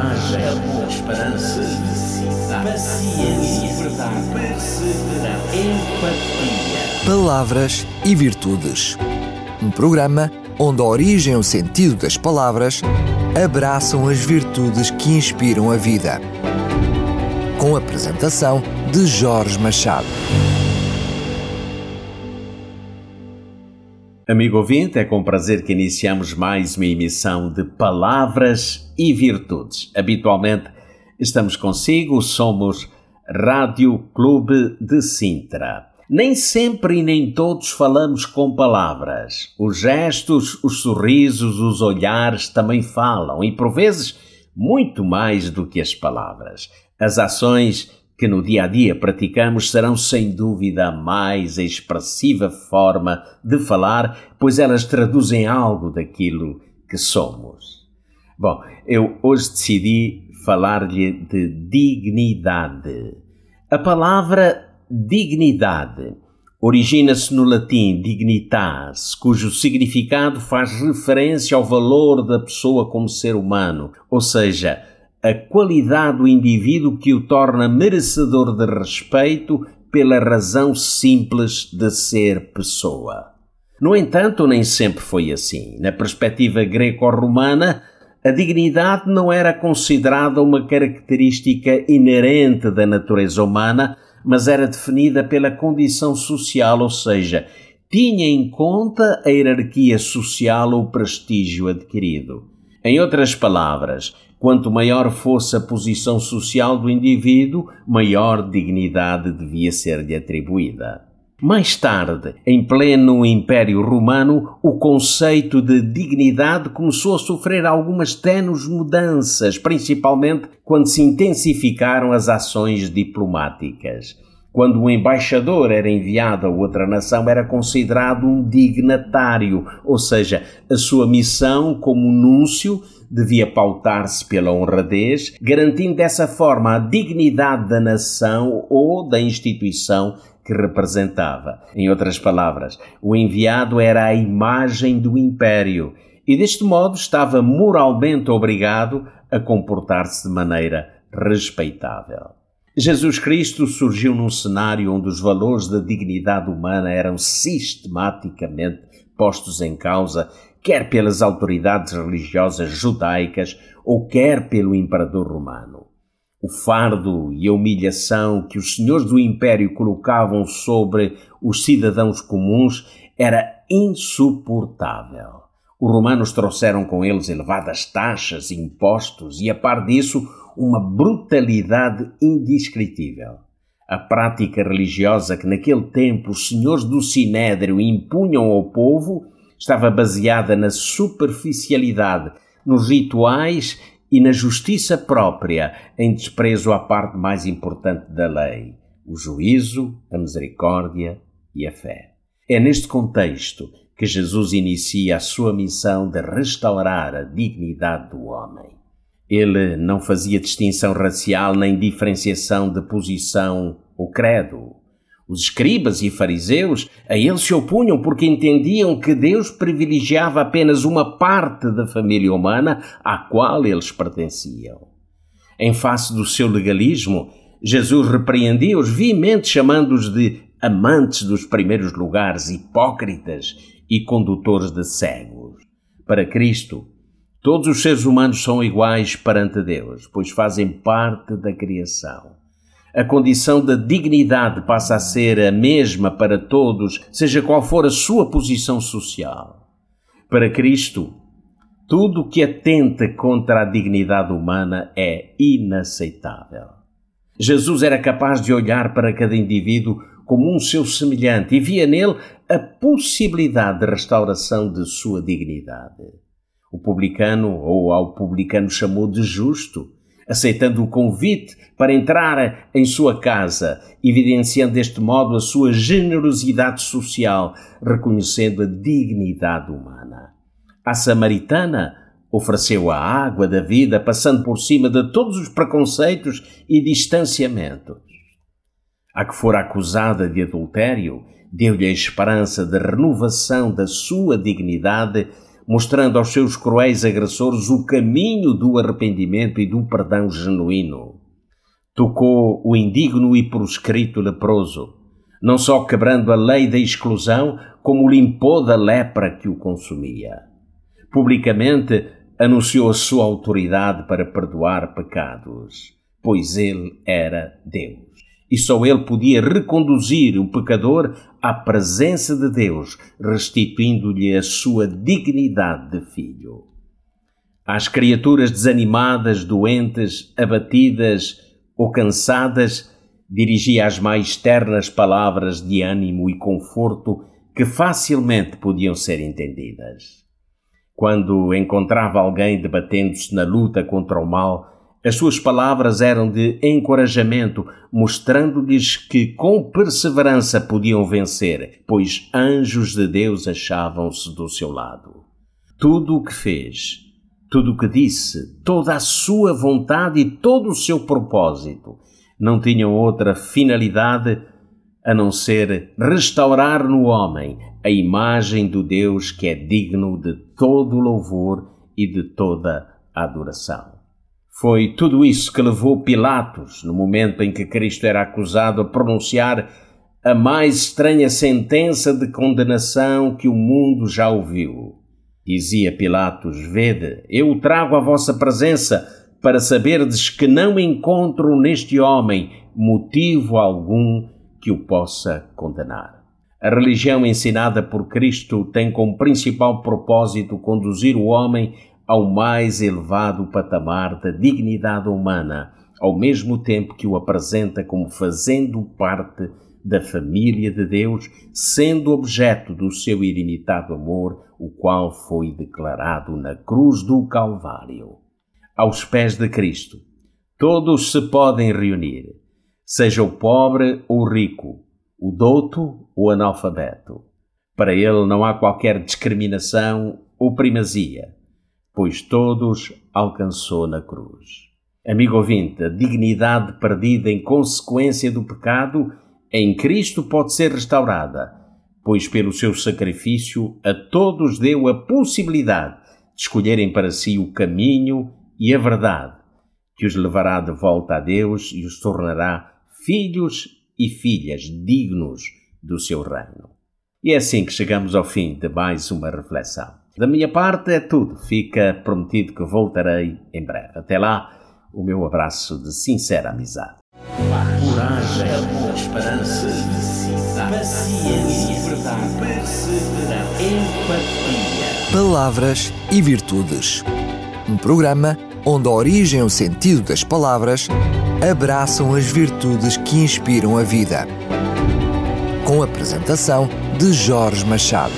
coragem, amor, esperança, paciência, verdade, perseverança, empatia. Palavras e Virtudes. Um programa onde a origem e o sentido das palavras abraçam as virtudes que inspiram a vida. Com a apresentação de Jorge Machado. Amigo ouvinte, é com prazer que iniciamos mais uma emissão de Palavras e Virtudes. Habitualmente estamos consigo, somos Rádio Clube de Sintra. Nem sempre e nem todos falamos com palavras. Os gestos, os sorrisos, os olhares também falam e, por vezes, muito mais do que as palavras. As ações que no dia a dia praticamos serão sem dúvida a mais expressiva forma de falar, pois elas traduzem algo daquilo que somos. Bom, eu hoje decidi falar-lhe de dignidade. A palavra dignidade origina-se no latim dignitas, cujo significado faz referência ao valor da pessoa como ser humano, ou seja, a qualidade do indivíduo que o torna merecedor de respeito pela razão simples de ser pessoa. No entanto, nem sempre foi assim. Na perspectiva greco-romana, a dignidade não era considerada uma característica inerente da natureza humana, mas era definida pela condição social, ou seja, tinha em conta a hierarquia social ou prestígio adquirido. Em outras palavras, Quanto maior fosse a posição social do indivíduo, maior dignidade devia ser-lhe atribuída. Mais tarde, em pleno Império Romano, o conceito de dignidade começou a sofrer algumas tenues mudanças, principalmente quando se intensificaram as ações diplomáticas. Quando um embaixador era enviado a outra nação, era considerado um dignatário, ou seja, a sua missão como núncio devia pautar-se pela honradez, garantindo dessa forma a dignidade da nação ou da instituição que representava. Em outras palavras, o enviado era a imagem do império e, deste modo, estava moralmente obrigado a comportar-se de maneira respeitável. Jesus Cristo surgiu num cenário onde os valores da dignidade humana eram sistematicamente postos em causa quer pelas autoridades religiosas judaicas ou quer pelo imperador romano. O fardo e a humilhação que os senhores do império colocavam sobre os cidadãos comuns era insuportável. Os romanos trouxeram com eles elevadas taxas, impostos e, a par disso, uma brutalidade indescritível. A prática religiosa que naquele tempo os senhores do Sinédrio impunham ao povo estava baseada na superficialidade, nos rituais e na justiça própria, em desprezo à parte mais importante da lei, o juízo, a misericórdia e a fé. É neste contexto que Jesus inicia a sua missão de restaurar a dignidade do homem. Ele não fazia distinção racial nem diferenciação de posição ou credo. Os escribas e fariseus a ele se opunham porque entendiam que Deus privilegiava apenas uma parte da família humana à qual eles pertenciam. Em face do seu legalismo, Jesus repreendia-os veemente, chamando-os de amantes dos primeiros lugares, hipócritas e condutores de cegos. Para Cristo, todos os seres humanos são iguais perante Deus, pois fazem parte da criação a condição da dignidade passa a ser a mesma para todos, seja qual for a sua posição social. Para Cristo, tudo que atenta contra a dignidade humana é inaceitável. Jesus era capaz de olhar para cada indivíduo como um seu semelhante e via nele a possibilidade de restauração de sua dignidade. O publicano, ou ao publicano chamou de justo, aceitando o convite para entrar em sua casa, evidenciando deste modo a sua generosidade social, reconhecendo a dignidade humana. A samaritana ofereceu a água da vida, passando por cima de todos os preconceitos e distanciamentos. A que for acusada de adultério, deu-lhe a esperança de renovação da sua dignidade, mostrando aos seus cruéis agressores o caminho do arrependimento e do perdão genuíno. Tocou o indigno e proscrito leproso, não só quebrando a lei da exclusão, como limpou da lepra que o consumia. Publicamente anunciou a sua autoridade para perdoar pecados, pois ele era Deus e só ele podia reconduzir o pecador à presença de Deus, restituindo-lhe a sua dignidade de filho. Às criaturas desanimadas, doentes, abatidas ou cansadas, dirigia as mais ternas palavras de ânimo e conforto que facilmente podiam ser entendidas. Quando encontrava alguém debatendo-se na luta contra o mal, as suas palavras eram de encorajamento, mostrando-lhes que com perseverança podiam vencer, pois anjos de Deus achavam-se do seu lado. Tudo o que fez, tudo o que disse, toda a sua vontade e todo o seu propósito não tinham outra finalidade a não ser restaurar no homem a imagem do Deus que é digno de todo louvor e de toda adoração. Foi tudo isso que levou Pilatos, no momento em que Cristo era acusado, a pronunciar a mais estranha sentença de condenação que o mundo já ouviu. Dizia Pilatos: Vede, eu o trago à vossa presença para saberdes que não encontro neste homem motivo algum que o possa condenar. A religião ensinada por Cristo tem como principal propósito conduzir o homem ao mais elevado patamar da dignidade humana, ao mesmo tempo que o apresenta como fazendo parte da família de Deus, sendo objeto do seu ilimitado amor, o qual foi declarado na cruz do Calvário. Aos pés de Cristo, todos se podem reunir, seja o pobre ou rico, o douto ou analfabeto. Para ele não há qualquer discriminação ou primazia pois todos alcançou na cruz. Amigo ouvinte, a dignidade perdida em consequência do pecado em Cristo pode ser restaurada, pois pelo seu sacrifício a todos deu a possibilidade de escolherem para si o caminho e a verdade, que os levará de volta a Deus e os tornará filhos e filhas dignos do seu reino. E é assim que chegamos ao fim de mais uma reflexão. Da minha parte é tudo. Fica prometido que voltarei em breve. Até lá, o meu abraço de sincera amizade. Coragem, amor, esperança, paciência, verdade, perseverança, empatia. Palavras e virtudes. Um programa onde a origem e o sentido das palavras abraçam as virtudes que inspiram a vida. Com a apresentação de Jorge Machado.